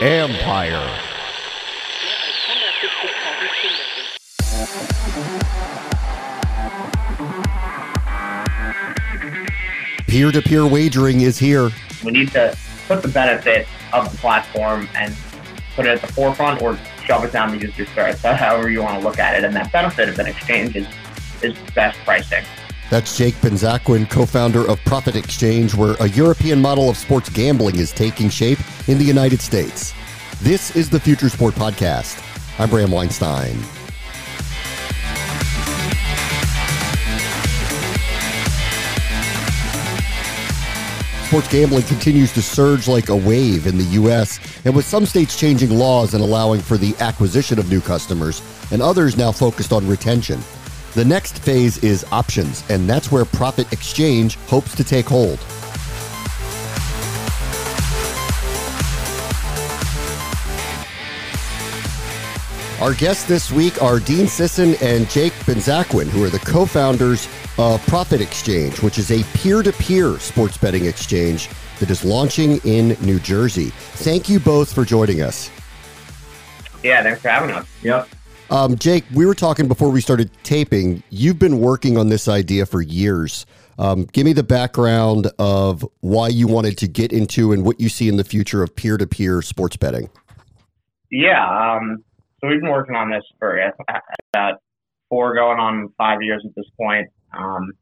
Empire. Peer to peer wagering is here. We need to put the benefit of the platform and put it at the forefront or shove it down the user's throat. However you want to look at it. And that benefit of an exchange is, is best pricing. That's Jake Benzaquin, co-founder of Prophet Exchange, where a European model of sports gambling is taking shape in the United States. This is the Future Sport Podcast. I'm Bram Weinstein. Sports gambling continues to surge like a wave in the U.S., and with some states changing laws and allowing for the acquisition of new customers, and others now focused on retention. The next phase is options, and that's where Prophet Exchange hopes to take hold. Our guests this week are Dean Sisson and Jake Benzaquin, who are the co founders of Prophet Exchange, which is a peer to peer sports betting exchange that is launching in New Jersey. Thank you both for joining us. Yeah, thanks for having us. Yep. Um, Jake, we were talking before we started taping. You've been working on this idea for years. Um, give me the background of why you wanted to get into and what you see in the future of peer to peer sports betting. Yeah, um, so we've been working on this for about four going on five years at this point. Um,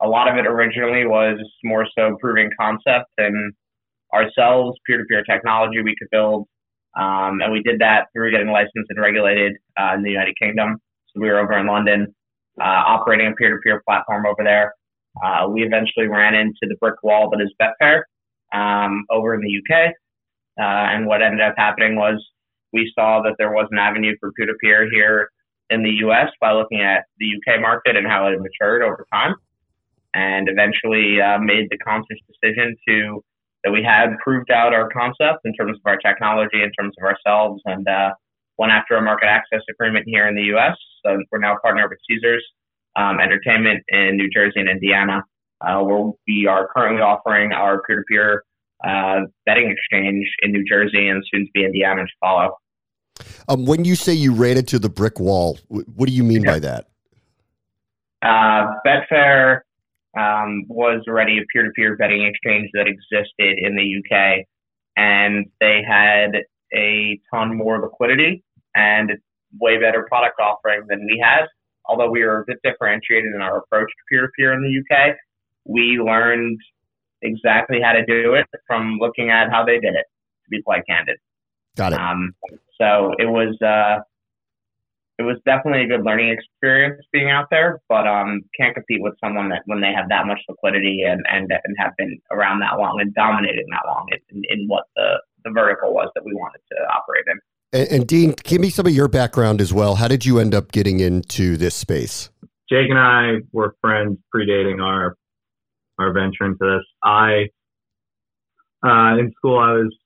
a lot of it originally was more so proving concept and ourselves, peer to peer technology we could build um, and we did that through getting licensed and regulated uh, in the United Kingdom. So we were over in London, uh, operating a peer-to-peer platform over there. Uh, we eventually ran into the brick wall that is Betfair um, over in the UK. Uh, and what ended up happening was we saw that there was an avenue for peer-to-peer here in the US by looking at the UK market and how it matured over time. And eventually uh, made the conscious decision to that we had proved out our concept in terms of our technology, in terms of ourselves, and uh, went after a market access agreement here in the U.S. So we're now partnered with Caesars um, Entertainment in New Jersey and Indiana, uh, where we are currently offering our peer-to-peer uh, betting exchange in New Jersey and soon to be Indiana to follow. Um, when you say you ran into the brick wall, what do you mean yeah. by that? Uh, Betfair um, was already a peer-to-peer betting exchange that existed in the UK, and they had a ton more liquidity and way better product offering than we had. Although we were a bit differentiated in our approach to peer-to-peer in the UK, we learned exactly how to do it from looking at how they did it. To be quite candid. Got it. Um, so it was uh, it was definitely a good learning experience being out there, but um, can't compete with someone that when they have that much liquidity and and, and have been around that long and dominating that long in, in what the the vertical was that we wanted to operate in. And, and, Dean, give me some of your background as well. How did you end up getting into this space? Jake and I were friends predating our our venture into this. I uh, in school I was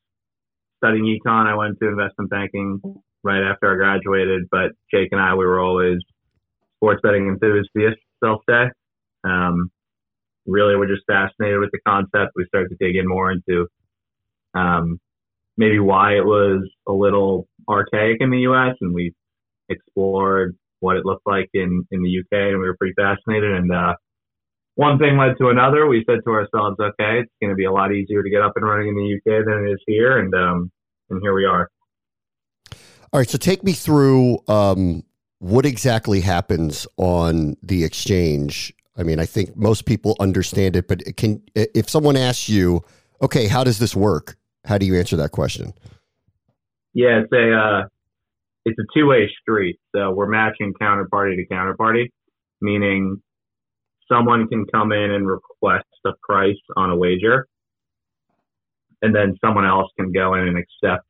studying econ. I went to investment banking right after I graduated, but Jake and I, we were always sports betting enthusiasts, self say. Um, really, we're just fascinated with the concept. We started to dig in more into um, maybe why it was a little archaic in the U.S. and we explored what it looked like in, in the UK and we were pretty fascinated. And, uh, one thing led to another. We said to ourselves, okay, it's going to be a lot easier to get up and running in the UK than it is here. And, um, and here we are. All right, so take me through um, what exactly happens on the exchange. I mean, I think most people understand it, but it can if someone asks you, okay, how does this work? How do you answer that question? Yeah, it's a uh, it's a two way street. So we're matching counterparty to counterparty, meaning someone can come in and request a price on a wager, and then someone else can go in and accept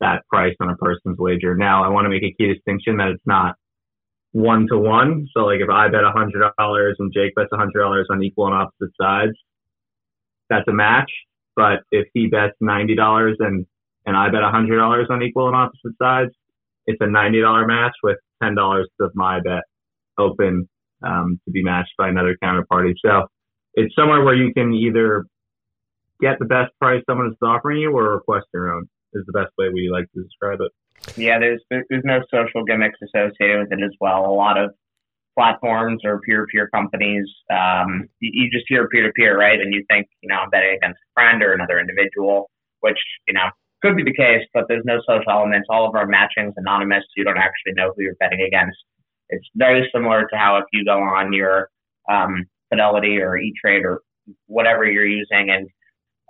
that price on a person's wager. Now, I want to make a key distinction that it's not one to one. So, like if I bet a hundred dollars and Jake bets a hundred dollars on equal and opposite sides, that's a match. But if he bets ninety dollars and and I bet a hundred dollars on equal and opposite sides, it's a ninety dollar match with ten dollars of my bet open um, to be matched by another counterparty. So it's somewhere where you can either get the best price someone is offering you or request your own is the best way we like to describe it. Yeah, there's there's no social gimmicks associated with it as well. A lot of platforms or peer-to-peer companies, um, you, you, just hear peer-to-peer, right? And you think, you know, I'm betting against a friend or another individual, which, you know, could be the case, but there's no social elements. All of our matchings anonymous. You don't actually know who you're betting against. It's very similar to how if you go on your um, Fidelity or E-Trade or whatever you're using and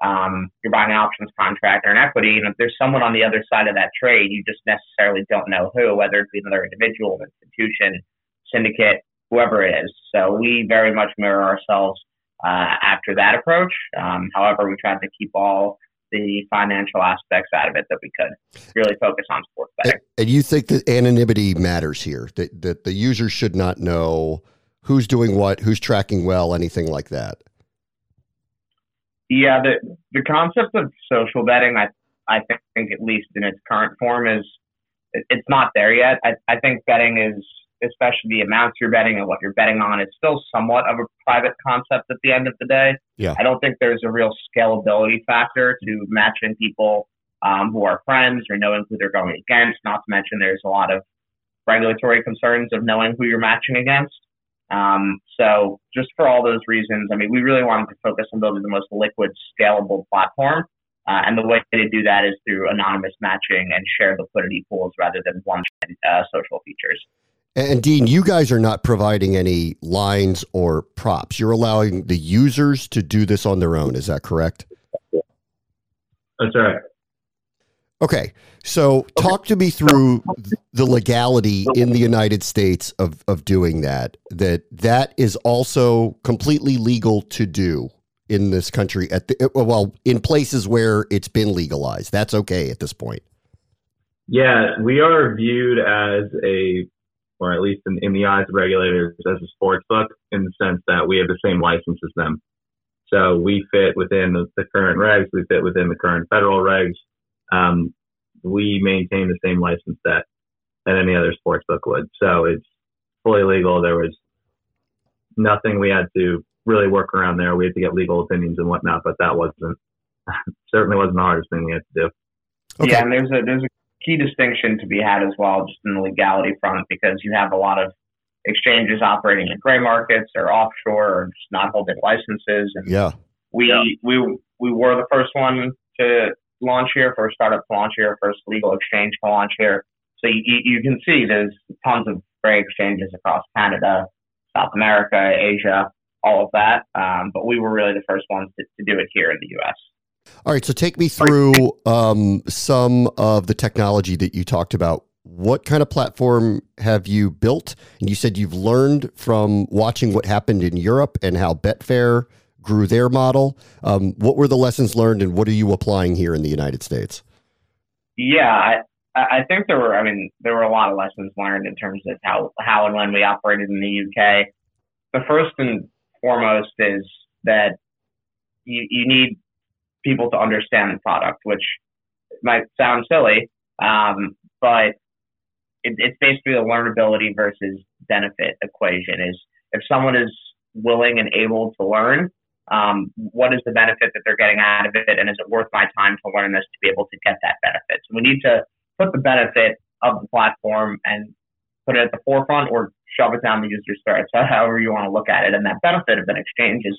um, you're buying an options contract or an equity, and if there's someone on the other side of that trade, you just necessarily don't know who, whether it be another individual, institution, syndicate, whoever it is. So we very much mirror ourselves uh, after that approach. Um, however, we tried to keep all the financial aspects out of it that we could really focus on sports betting. And you think that anonymity matters here, that, that the user should not know who's doing what, who's tracking well, anything like that? Yeah, the the concept of social betting, I I think at least in its current form is it's not there yet. I, I think betting is especially the amounts you're betting and what you're betting on, is still somewhat of a private concept at the end of the day. Yeah. I don't think there's a real scalability factor to matching people um, who are friends or knowing who they're going against. Not to mention there's a lot of regulatory concerns of knowing who you're matching against. Um, so just for all those reasons, I mean, we really wanted to focus on building the most liquid, scalable platform. Uh, and the way to do that is through anonymous matching and shared liquidity pools rather than one uh, social features. And Dean, you guys are not providing any lines or props. You're allowing the users to do this on their own. Is that correct? That's right. Okay. So talk to me through the legality in the United States of, of doing that. That that is also completely legal to do in this country at the well in places where it's been legalized. That's okay at this point. Yeah, we are viewed as a or at least in, in the eyes of regulators, as a sports book in the sense that we have the same license as them. So we fit within the, the current regs, we fit within the current federal regs. Um, we maintain the same license that, that any other sports book would. So it's fully legal. There was nothing we had to really work around there. We had to get legal opinions and whatnot, but that wasn't certainly wasn't the hardest thing we had to do. Okay. Yeah, and there's a there's a key distinction to be had as well, just in the legality front, because you have a lot of exchanges operating in gray markets or offshore or just not holding licenses. And yeah. We, yeah. we, we were the first one to launch here, first startup to launch here, first legal exchange to launch here. So you, you can see there's tons of great exchanges across Canada, South America, Asia, all of that. Um, but we were really the first ones to, to do it here in the U.S. All right, so take me through um, some of the technology that you talked about. What kind of platform have you built? And you said you've learned from watching what happened in Europe and how Betfair grew their model. Um, what were the lessons learned, and what are you applying here in the United States? Yeah, I, I think there were. I mean, there were a lot of lessons learned in terms of how how and when we operated in the UK. The first and foremost is that you, you need people to understand the product, which might sound silly, um, but it, it's basically a learnability versus benefit equation. Is if someone is willing and able to learn, um, what is the benefit that they're getting out of it, and is it worth my time to learn this to be able to get that benefit? So we need to put the benefit of the platform and put it at the forefront, or shove it down the user's throat. So however you want to look at it, and that benefit of an exchange is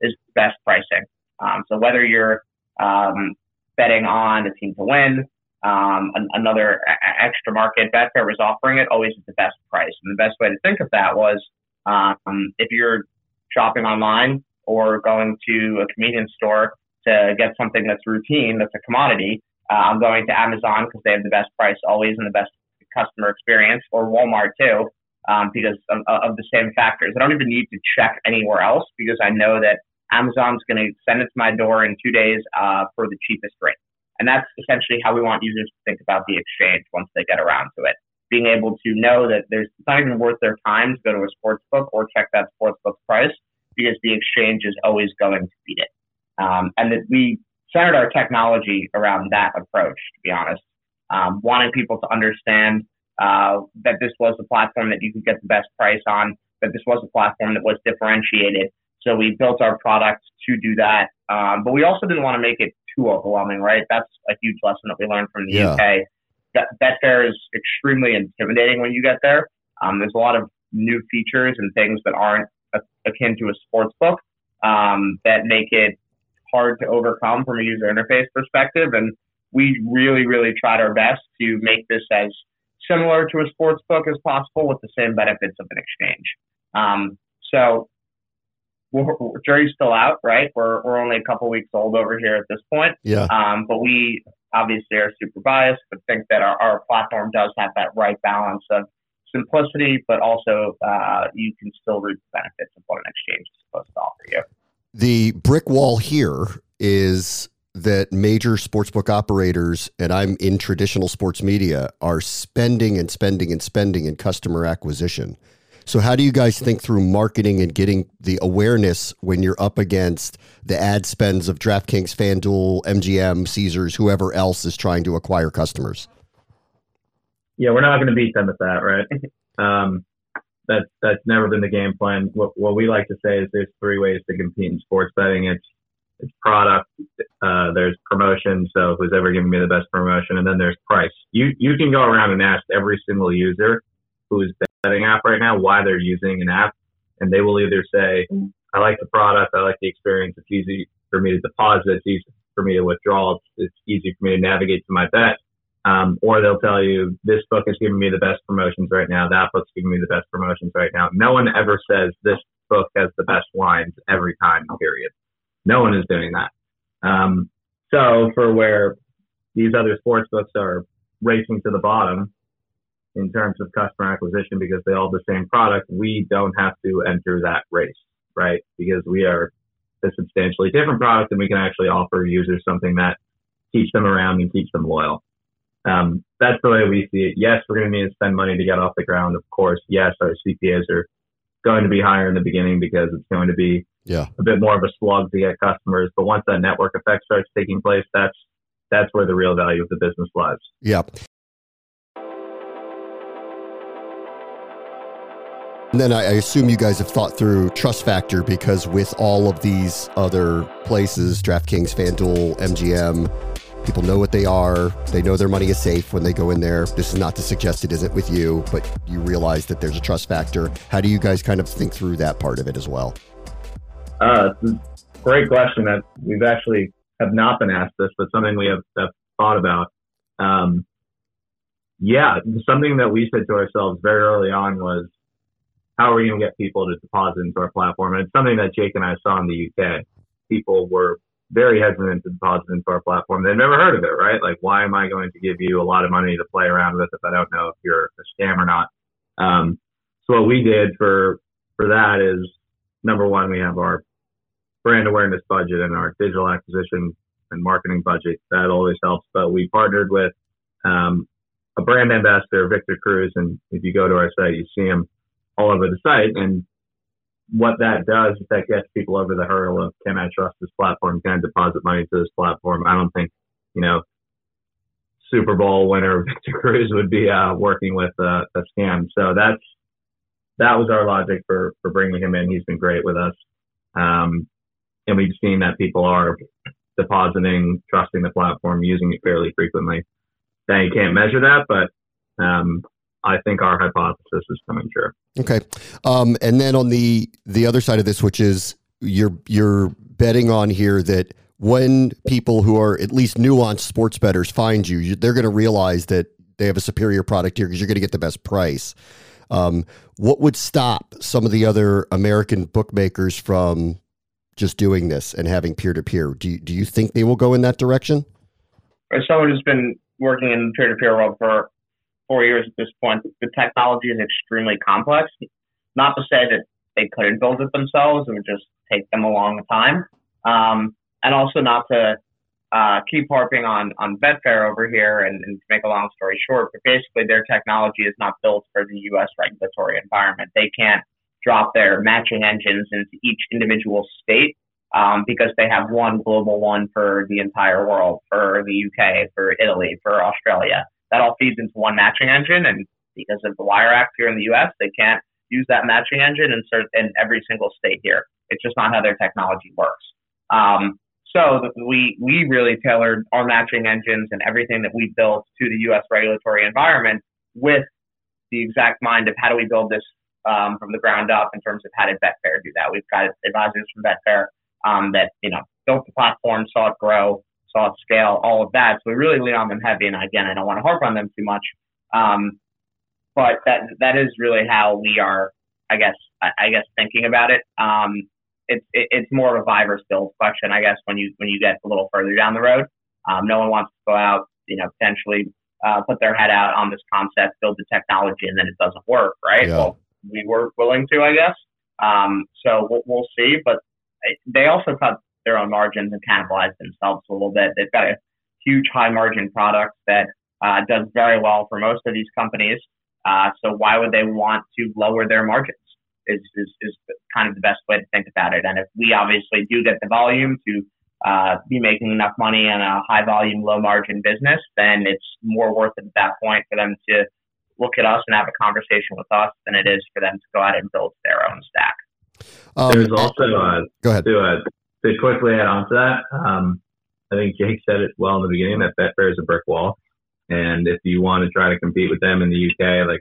is best pricing. Um, so whether you're um, betting on a team to win, um, an, another a- extra market, Betfair was offering it always at the best price. And the best way to think of that was um, if you're shopping online or going to a convenience store to get something that's routine, that's a commodity, uh, I'm going to Amazon because they have the best price always and the best customer experience, or Walmart too, um, because of, of the same factors. I don't even need to check anywhere else because I know that Amazon's going to send it to my door in two days uh, for the cheapest rate. And that's essentially how we want users to think about the exchange once they get around to it. Being able to know that there's it's not even worth their time to go to a sports book or check that sports book's price because the exchange is always going to beat it. Um, and that we centered our technology around that approach, to be honest, um, wanting people to understand uh, that this was a platform that you could get the best price on, that this was a platform that was differentiated, So we built our product to do that. Um, but we also didn't want to make it too overwhelming, right? That's a huge lesson that we learned from the yeah. UK. That Betfair is extremely intimidating when you get there. Um, there's a lot of new features and things that aren't akin to a sports book um, that make it hard to overcome from a user interface perspective. And we really, really tried our best to make this as similar to a sports book as possible with the same benefits of an exchange. Um, so we're, jury's still out, right? We're, we're only a couple weeks old over here at this point. Yeah. Um, but we obviously are super biased, but think that our, our platform does have that right balance of simplicity, but also uh, you can still reap the benefits of what an exchange is supposed to offer you. The brick wall here is that major sportsbook operators, and I'm in traditional sports media, are spending and spending and spending in customer acquisition. So, how do you guys think through marketing and getting the awareness when you're up against the ad spends of DraftKings, FanDuel, MGM, Caesars, whoever else is trying to acquire customers? Yeah, we're not going to beat them at that, right? Um, that's that's never been the game plan. What, what we like to say is there's three ways to compete in sports betting. It's it's product, uh, there's promotion. So who's ever giving me the best promotion, and then there's price. You you can go around and ask every single user who's betting app right now why they're using an app, and they will either say, "I like the product, I like the experience. It's easy for me to deposit, it's easy for me to withdraw, it's, it's easy for me to navigate to my bet." Um, or they'll tell you this book is giving me the best promotions right now, that book's giving me the best promotions right now. No one ever says this book has the best lines every time. Period. No one is doing that. Um, so for where these other sports books are racing to the bottom in terms of customer acquisition because they all have the same product, we don't have to enter that race, right? Because we are a substantially different product and we can actually offer users something that keeps them around and keeps them loyal. Um, that's the way we see it. Yes, we're going to need to spend money to get off the ground. Of course, yes, our CPAs are going to be higher in the beginning because it's going to be yeah. a bit more of a slog to get customers. But once that network effect starts taking place, that's that's where the real value of the business lies. Yeah. And then I, assume you guys have thought through trust factor because with all of these other places, DraftKings, FanDuel, MGM, people know what they are. They know their money is safe when they go in there. This is not to suggest it isn't with you, but you realize that there's a trust factor. How do you guys kind of think through that part of it as well? Uh, great question that we've actually have not been asked this, but something we have, have thought about. Um, yeah, something that we said to ourselves very early on was, how are we going to get people to deposit into our platform? And it's something that Jake and I saw in the UK. People were very hesitant to deposit into our platform. They've never heard of it, right? Like, why am I going to give you a lot of money to play around with if I don't know if you're a scam or not? Um, so what we did for for that is number one, we have our brand awareness budget and our digital acquisition and marketing budget. That always helps. But we partnered with um, a brand ambassador, Victor Cruz, and if you go to our site, you see him all over the site. And what that does is that gets people over the hurdle of can I trust this platform? Can I deposit money to this platform? I don't think, you know, Super Bowl winner Victor Cruz would be uh, working with uh, a scam. So that's that was our logic for for bringing him in. He's been great with us. Um, and we've seen that people are depositing, trusting the platform, using it fairly frequently. Now you can't measure that, but um, I think our hypothesis is coming true. Okay, um, and then on the the other side of this, which is you're you're betting on here that when people who are at least nuanced sports bettors find you, they're going to realize that they have a superior product here because you're going to get the best price. Um, what would stop some of the other American bookmakers from just doing this and having peer to peer. Do you, do you think they will go in that direction? As someone who's been working in peer to peer world for four years at this point, the technology is extremely complex. Not to say that they couldn't build it themselves; it would just take them a long time. Um, and also not to uh, keep harping on on Betfair over here, and, and to make a long story short, but basically their technology is not built for the U.S. regulatory environment. They can't drop their matching engines into each individual state um, because they have one global one for the entire world, for the UK, for Italy, for Australia. That all feeds into one matching engine, and because of the Wire Act here in the US, they can't use that matching engine in, cert- in every single state here. It's just not how their technology works. Um, so we we really tailored our matching engines and everything that we built to the U.S. regulatory environment with the exact mind of how do we build this um, from the ground up in terms of how did Betfair do that. We've got advisors from Betfair um, that you know built the platform, saw it grow, it scale, all of that. So we really lean on them heavy. And again, I don't want to harp on them too much, um, but that that is really how we are. I guess I, I guess thinking about it. Um, it's it, it's more of a buy versus build question, I guess. When you when you get a little further down the road, um, no one wants to go out, you know, potentially uh, put their head out on this concept, build the technology, and then it doesn't work, right? Yeah. Well, we were willing to, I guess. Um, so we'll, we'll see, but they also cut their own margins and cannibalize themselves a little bit. They've got a huge high margin product that uh, does very well for most of these companies. Uh, so why would they want to lower their margins? Is, is, is kind of the best way to think about it. And if we obviously do get the volume to uh, be making enough money in a high volume, low margin business, then it's more worth it at that point for them to look at us and have a conversation with us than it is for them to go out and build their own stack. Um, There's also uh, go ahead to, uh, to quickly add on to that. Um, I think Jake said it well in the beginning that Betfair is a brick wall, and if you want to try to compete with them in the UK, like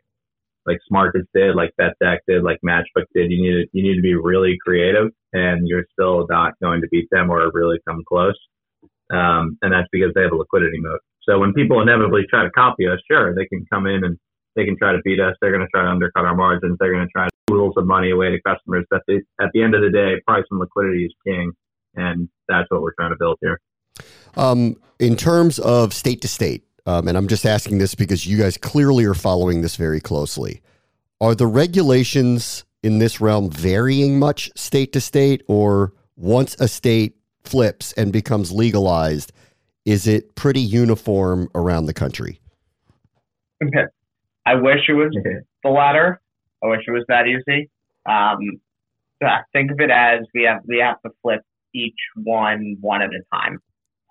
like Smarkets did, like Betdaq did, like Matchbook did. You need to, you need to be really creative, and you're still not going to beat them or really come close. Um, and that's because they have a liquidity moat. So when people inevitably try to copy us, sure, they can come in and they can try to beat us. They're going to try to undercut our margins. They're going to try to rules of money away to customers. But they, at the end of the day, price and liquidity is king, and that's what we're trying to build here. Um, in terms of state to state, um, and I'm just asking this because you guys clearly are following this very closely. Are the regulations in this realm varying much state to state, or once a state flips and becomes legalized, is it pretty uniform around the country? Okay. I wish it was the latter. I wish it was that easy. Um, think of it as we have we have to flip each one one at a time.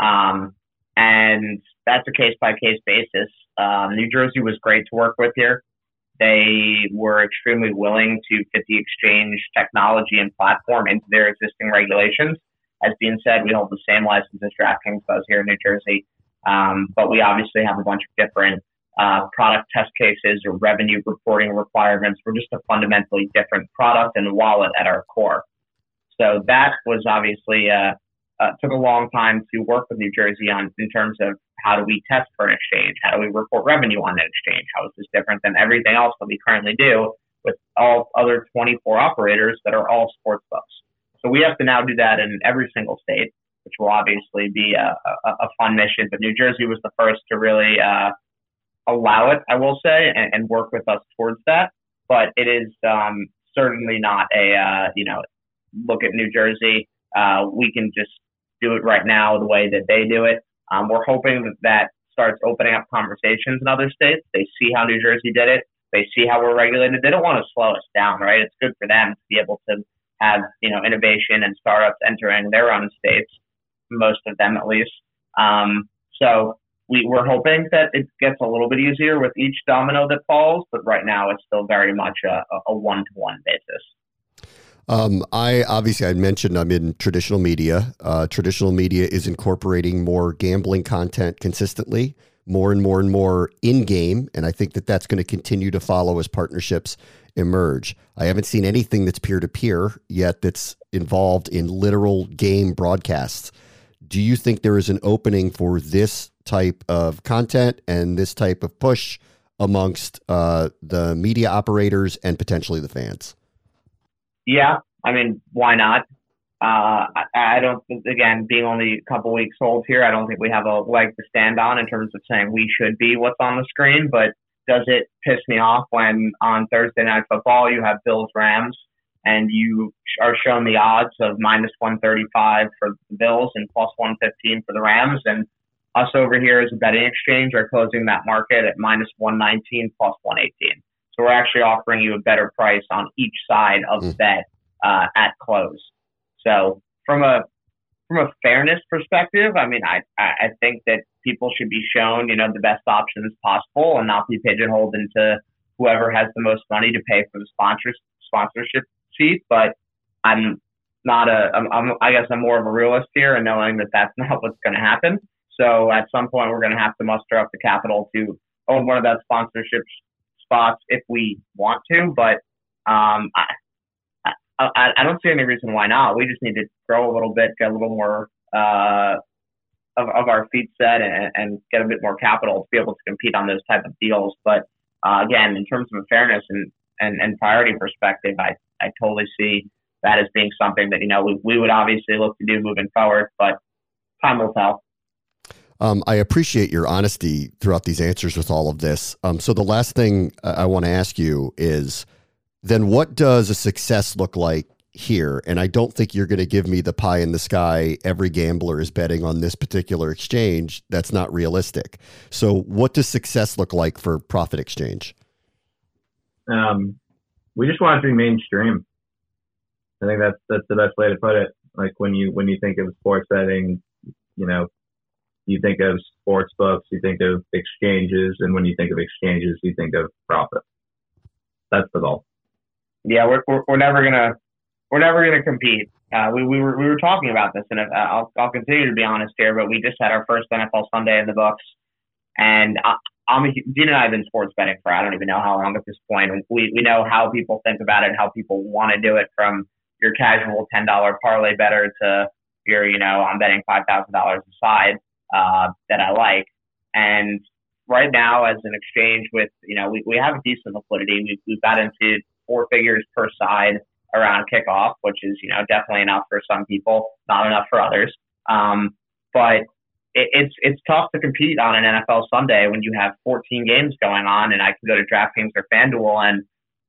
Um, and that's a case by case basis. Um, New Jersey was great to work with here. They were extremely willing to fit the exchange technology and platform into their existing regulations. As being said, we hold the same license as DraftKings does here in New Jersey, um, but we obviously have a bunch of different uh, product test cases or revenue reporting requirements. We're just a fundamentally different product and wallet at our core. So that was obviously uh, uh, took a long time to work with New Jersey on in terms of how do we test for an exchange, how do we report revenue on an exchange, how is this different than everything else that we currently do with all other 24 operators that are all sports books. So we have to now do that in every single state, which will obviously be a, a, a fun mission. But New Jersey was the first to really uh, allow it, I will say, and, and, work with us towards that. But it is um, certainly not a uh, you know look at New Jersey. Uh, we can just do it right now the way that they do it. Um, we're hoping that that starts opening up conversations in other states. They see how New Jersey did it. They see how we're regulated. They don't want to slow us down, right? It's good for them to be able to have, you know, innovation and startups entering their own states, most of them at least. Um, so we, we're hoping that it gets a little bit easier with each domino that falls, but right now it's still very much a, a one-to-one basis. Um, I obviously I mentioned I'm in traditional media. Uh, traditional media is incorporating more gambling content consistently, more and more and more in game, and I think that that's going to continue to follow as partnerships emerge. I haven't seen anything that's peer to peer yet that's involved in literal game broadcasts. Do you think there is an opening for this type of content and this type of push amongst uh, the media operators and potentially the fans? Yeah, I mean, why not? Uh, I, I don't. Again, being only a couple weeks old here, I don't think we have a leg to stand on in terms of saying we should be what's on the screen. But does it piss me off when on Thursday night football you have Bills Rams and you are shown the odds of minus 135 for the Bills and plus 115 for the Rams, and us over here as a betting exchange are closing that market at minus 119 plus 118. So we're actually offering you a better price on each side of the mm. bet uh, at close. So from a from a fairness perspective, I mean, I I think that people should be shown you know the best options possible and not be pigeonholed into whoever has the most money to pay for the sponsors sponsorship seat. But I'm not a, I'm, I'm, I guess I'm more of a realist here and knowing that that's not what's going to happen. So at some point, we're going to have to muster up the capital to own one of that sponsorship spots if we want to. But um, I, I, I don't see any reason why not. We just need to grow a little bit, get a little more uh, of, of our feet set, and, and get a bit more capital to be able to compete on those type of deals. But uh, again, in terms of fairness and, and, and priority perspective, I, I totally see that as being something that you know we, we would obviously look to do moving forward, but time will tell. Um, I appreciate your honesty throughout these answers with all of this. Um, so the last thing I want to ask you is, then what does a success look like here? And I don't think you're going to give me the pie in the sky. Every gambler is betting on this particular exchange. That's not realistic. So what does success look like for Prophet Exchange? Um, we just want it to be mainstream. I think that's that's the best way to put it. Like when you when you think of sports betting, you know, you think of sports books, you think of exchanges, and when you think of exchanges, you think of Prophet. That's the goal. Yeah, we're we're, we're never gonna we're never gonna compete. Uh, we we were we were talking about this, and uh, I'll I'll continue to be honest here, but we just had our first NFL Sunday in the books, and I, I'm a, Dean and I have been sports betting for I don't even know how long at this point. We we know how people think about it, how people want to do it, from your casual ten dollar parlay better to your you know I'm betting five thousand dollars a side uh, that I like. And right now, as an exchange with, you know, we, we have decent liquidity. We've, we've got into four figures per side around kickoff, which is, you know, definitely enough for some people, not enough for others. Um, but it, it's it's tough to compete on an NFL Sunday when you have 14 games going on, and I can go to DraftKings or FanDuel and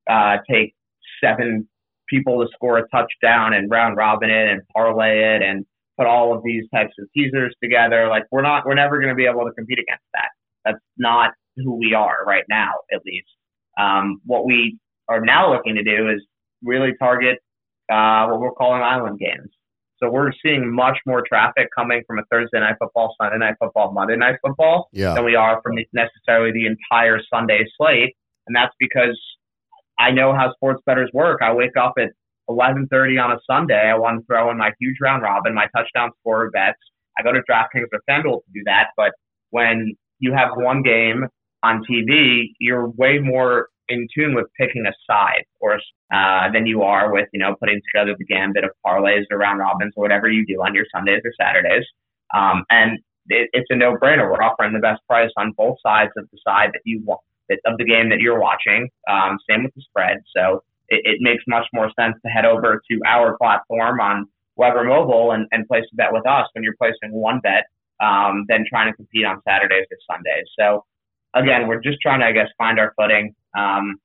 uh, take seven people to score a touchdown and round robin it and parlay it and put all of these types of teasers together. Like we're not, we're never going to be able to compete against that. That's not who we are right now, at least. Um, what we are now looking to do is really target uh, what we're calling island games. So we're seeing much more traffic coming from a Thursday night football, Sunday night football, Monday night football yeah. than we are from necessarily the entire Sunday slate. And that's because I know how sports bettors work. I wake up at 11:30 on a Sunday, I want to throw in my huge round robin, my touchdown scorer bets. I go to DraftKings or FanDuel to do that. But when you have one game on TV, you're way more in tune with picking a side or uh, than you are with you know putting together the gambit of parlays or round robins or whatever you do on your Sundays or Saturdays. Um, and it, it's a no-brainer. We're offering the best price on both sides of the side that you want of the game that you're watching. Um, same with the spread. So it, it makes much more sense to head over to our platform on web or mobile and, and place a bet with us when you're placing one bet um, than trying to compete on Saturdays or Sundays. So again, we're just trying to, I guess, find our footing. Um,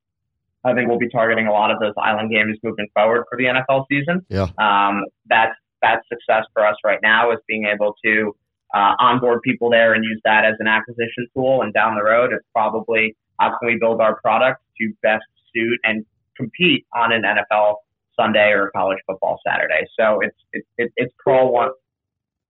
I think we'll be targeting a lot of those island games moving forward for the NFL season. Yeah. Um, that's that's success for us right now is being able to uh, onboard people there and use that as an acquisition tool. And down the road, it's probably how can we build our product to best suit and compete on an NFL Sunday or college football Saturday. So it's it's it's crawl walk,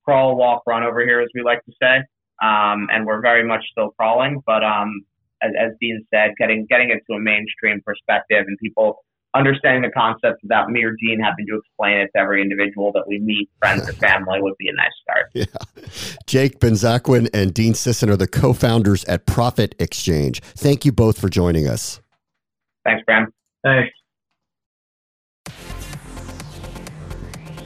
crawl walk run over here as we like to say, um, and we're very much still crawling. But um, as, as Dean said, getting getting it to a mainstream perspective and people understanding the concept without me or Dean having to explain it to every individual that we meet, friends or family, would be a nice start. Yeah. Jake Benzaquin and Dean Sisson are the co-founders at Prophet Exchange. Thank you both for joining us. Thanks, Bram. Thanks.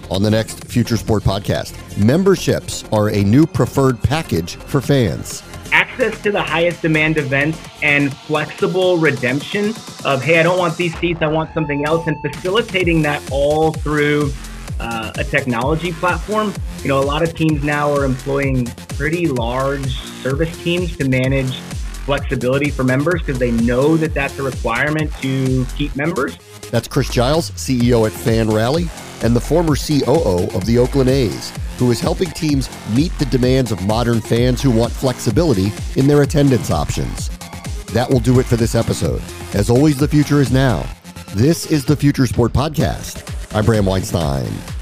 On the next Future Sport podcast, memberships are a new preferred package for fans. Access to the highest demand events and flexible redemption of, hey, I don't want these seats, I want something else, and facilitating that all through uh, a technology platform. You know, a lot of teams now are employing pretty large service teams to manage flexibility for members because they know that that's a requirement to keep members. That's Chris Giles, CEO at Fan Rally, and the former COO of the Oakland A's, who is helping teams meet the demands of modern fans who want flexibility in their attendance options. That will do it for this episode. As always, the future is now. This is the Future Sport Podcast. I'm Bram Weinstein.